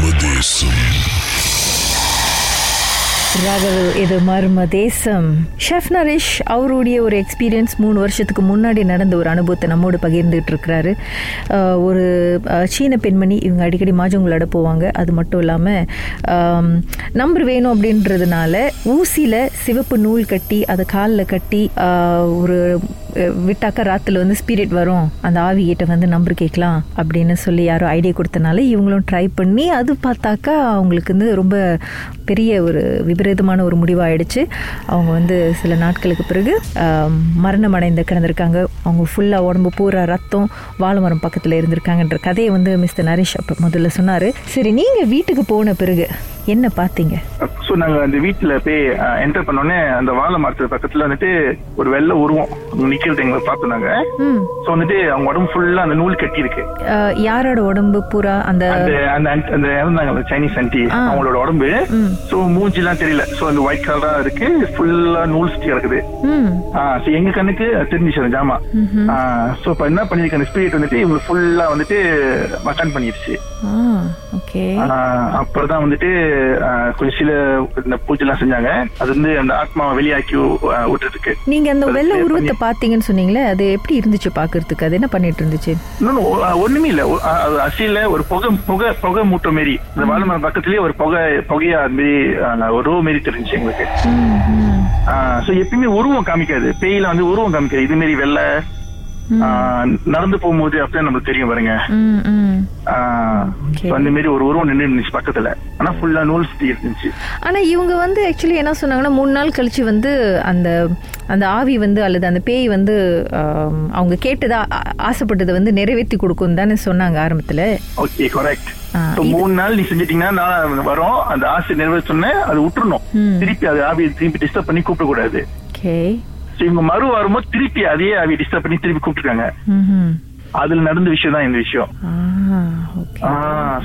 மர்மதேசம். ராகவ் இது மர்ம தேசம் ஷெஃப் நரேஷ் அவருடைய ஒரு எக்ஸ்பீரியன்ஸ் மூணு வருஷத்துக்கு முன்னாடி நடந்த ஒரு அனுபவத்தை நம்மோடு பகிர்ந்துட்டு இருக்கிறாரு. ஒரு சீன பெண்மணி இவங்க அடிக்கடி மாஜவங்களோட போவாங்க. அது மட்டும் இல்லாமல் நம்பர் வேணும் அப்படின்றதுனால ஊசியில் சிவப்பு நூல் கட்டி அதை காலில் கட்டி ஒரு விட்டாக்கா ராத்தில் வந்து ஸ்பிரிட் வரும். அந்த ஆவி கிட்ட வந்து நம்பர் கேட்கலாம் அப்படின்னு சொல்லி யாரும் ஐடியா கொடுத்தனால இவங்களும் ட்ரை பண்ணி அது பார்த்தாக்கா அவங்களுக்கு வந்து ரொம்ப பெரிய ஒரு விபரீதமான ஒரு முடிவாயிடுச்சு. அவங்க வந்து சில நாட்களுக்கு பிறகு மரணம் அடைந்து கிடந்திருக்காங்க. அவங்க ஃபுல்லாக உடம்பு பூரா ரத்தம் வாழைமரம் பக்கத்தில் இருந்திருக்காங்கன்ற கதையை வந்து மிஸ்டர் நரேஷ் அப்போ முதல்ல சொன்னார். சரி நீங்கள் வீட்டுக்கு போன பிறகு என்ன பார்த்தீங்க? சோ நாங்க அந்த வீட்டுல போய் என்டர் பண்ணோடனே அந்த வாழை மரத்து பக்கத்துல வந்துட்டு ஒரு வெள்ளை உருவம் நிக்கிறது எங்களை பார்த்தோம் நாங்க. ம். சோ வந்துட்டு அவங்க உடம்பு ஃபுல்லா அந்த நூல் கட்டி இருக்கு யாரோட உடம்பு பூரா அந்த அந்த அந்த இறந்தாங்க சைனீஸ் ஆன்டி ஆ. அவங்களோட உடம்பு. ம். சோ மூஞ்சி எல்லாம் தெரியல. சோ அந்த ஒயிட் கலரா இருக்கு. ஃபுல்லா நூல் சுத்தி கிடக்குது. ம். சோ எங்க கண்ணுக்கு தெரிஞ்சிச்சு அந்த ஜாமா சோ இப்ப என்ன பண்ணிருக்கு அந்த ஸ்பிரிட் வந்துட்டு இவங்க ஃபுல்லா வந்துட்டு மக்கான் பண்ணிடுச்சு ஓகே அப்புறம் வந்துட்டு ஆஹ் கொஞ்சம் சில இந்த பூஜை எல்லாம் செஞ்சாங்க. அது வந்து அந்த ஆத்மாவை வெளியாக்கி விட்டுறதுக்கு நீங்க அந்த வெள்ளை உருவத்தை பாத்தீங்கன்னு சொன்னீங்களே அது எப்படி இருந்துச்சு பாக்குறதுக்கு அது என்ன பண்ணிட்டு இருந்துச்சு? ஒண்ணுமே இல்ல. அசில ஒரு புகை புகை புகை மூட்டை மாரி. இந்த வாழைமரம் பக்கத்துலயே ஒரு புகை புகையா அது மாரி ஒரு ரோ மாரி தெரிஞ்சுச்சு எங்களுக்கு. சோ எப்பயுமே உருவம் காமிக்காது. பேயில வந்து உருவம் காமிக்காது. இது மாரி வெள்ளை நடந்து போகும்போது அப்படியே நம்மளுக்கு தெரியும் பாருங்க. அந்த மாரி ஒரு உருவம் நின்று இருந்துச்சு பக்கத்துல. ஆனா ஃபுல்லா நூல் சுத்தி இருந்துச்சு. ஆனா இவங்க வந்து ஆக்சுவலி என்ன சொன்னாங்கன்னா மூணு நாள் கழிச்சு வந்து அந்த அந்த ஆவி வந்து அல்லது அந்த பேய் வந்து அவங்க கேட்டதா ஆசைப்பட்டதை வந்து நிறைவேற்றி கொடுக்கும் தானே சொன்னாங்க ஆரம்பத்துல. ஓகே கரெக்ட் மூணு நாள் நீ செஞ்சிட்டீங்கன்னா நான் வரோம் அந்த ஆசை நிறைவேற்றோன்னே அது விட்டுறணும். திருப்பி அது ஆவியை திருப்பி டிஸ்டர்ப் பண்ணி கூப்பிட கூடாது ஓகே இவங்க மறு வரும்போது திருப்பி அதே ஆவியை டிஸ்டர்ப் பண்ணி திருப்பி கூப்பிட்டுருக்காங்க. அதுல நடந்த விஷயம் தான் இந்த விஷயம்.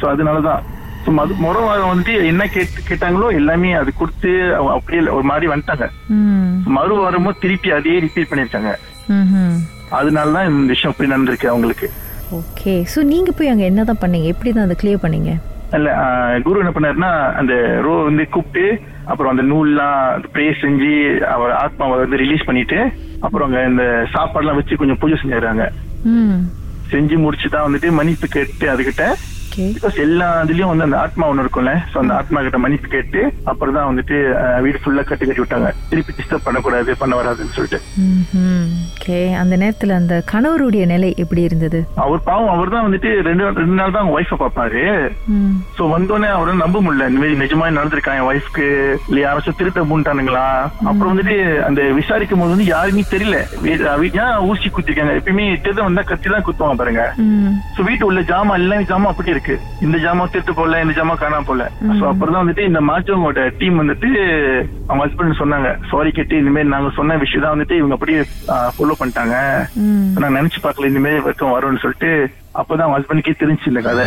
சோ அதனாலதான். So, மது முறை வாரம் வந்துட்டு என்ன கேட்டு கேட்டாங்களோ எல்லாமே அது கொடுத்து அப்படியே ஒரு மாதிரி வந்துட்டாங்க. மறு வரும்போது திருப்பி அதே ரிப்பீட் பண்ணிருக்காங்க அதனாலதான் இந்த விஷயம் இப்படி நடந்திருக்கு அவங்களுக்கு. ஓகே. ஸோ நீங்க போய் அங்க என்னதான் பண்ணீங்க? எப்படி தான் அதை கிளியர் பண்ணீங்க? இல்ல குரு என்ன பண்ணாருன்னா அந்த ரோ வந்து கூப்பிட்டு அப்புறம் அந்த நூல்லாம் ப்ரே செஞ்சு அவர் ஆத்மாவை வந்து ரிலீஸ் பண்ணிட்டு அப்புறம் அங்க இந்த சாப்பாடுலாம் வச்சு கொஞ்சம் பூஜை செஞ்சுறாங்க ம். செஞ்சு முடிச்சு தான் வந்துட்டு மன்னிப்பு கேட்டு அதுகிட்ட பிகாஸ் எல்லா இதுலயும் வந்து அந்த ஆத்மா ஒண்ணு இருக்கும்ல. சோ அந்த ஆத்மா கிட்ட மன்னிப்பு கேட்டு அப்புறம் தான் வந்துட்டு வீடு ஃபுல்லா கட்டி கட்டி விட்டாங்க திருப்பி டிஸ்டர்ப் பண்ணக்கூடாது பண்ண வராதுன்னு சொல்லிட்டு. ஓகே அந்த நேரத்துல அந்த கணவருடைய நிலை எப்படி இருந்தது? அவர் பாவம் அவர் தான் வந்துட்டு ரெண்டு ரெண்டு நாள் தான் அவங்க ஒய்ஃபை பார்ப்பாரு. ம். சோ வந்தோடனே அவரை நம்ப முடியல. இந்த மாதிரி நிஜமா நடந்திருக்கான் என் ஒய்ஃப்க்கு இல்ல யாராச்சும் திருட்ட பூண்டானுங்களா அப்புறம் வந்துட்டு அந்த விசாரிக்கும் போது வந்து யாருமே தெரியல. ஏன் ஊசி குத்திருக்காங்க? எப்பயுமே திருடம் வந்தா கத்தி தான் குத்துவாங்க பாருங்க. சோ வீட்டு உள்ள ஜாமா எல்லாமே ஜாமா அப்படி இருக்கு இந்த ஜாமா திருட்டு போல இந்த ஜாமா காணாம போல சோ அப்புறம் தான் வந்துட்டு இந்த மாற்றவங்களோட டீம் வந்துட்டு அவங்க ஹஸ்பண்ட் சொன்னாங்க சாரி கேட்டு இந்த மாதிரி நாங்க சொன்ன விஷயம் தான் வந்துட்டு இவங்க அப்படியே ஃபாலோ பண்ணிட்டாங்க. நான் நினைச்சு பார்க்கல இந்த மாதிரி வெக்கம் வரும்னு சொல்லிட்டு அப்பதான் அவங்க ஹஸ்பண்டுக்கே தெரிஞ்சு இந்த கதை.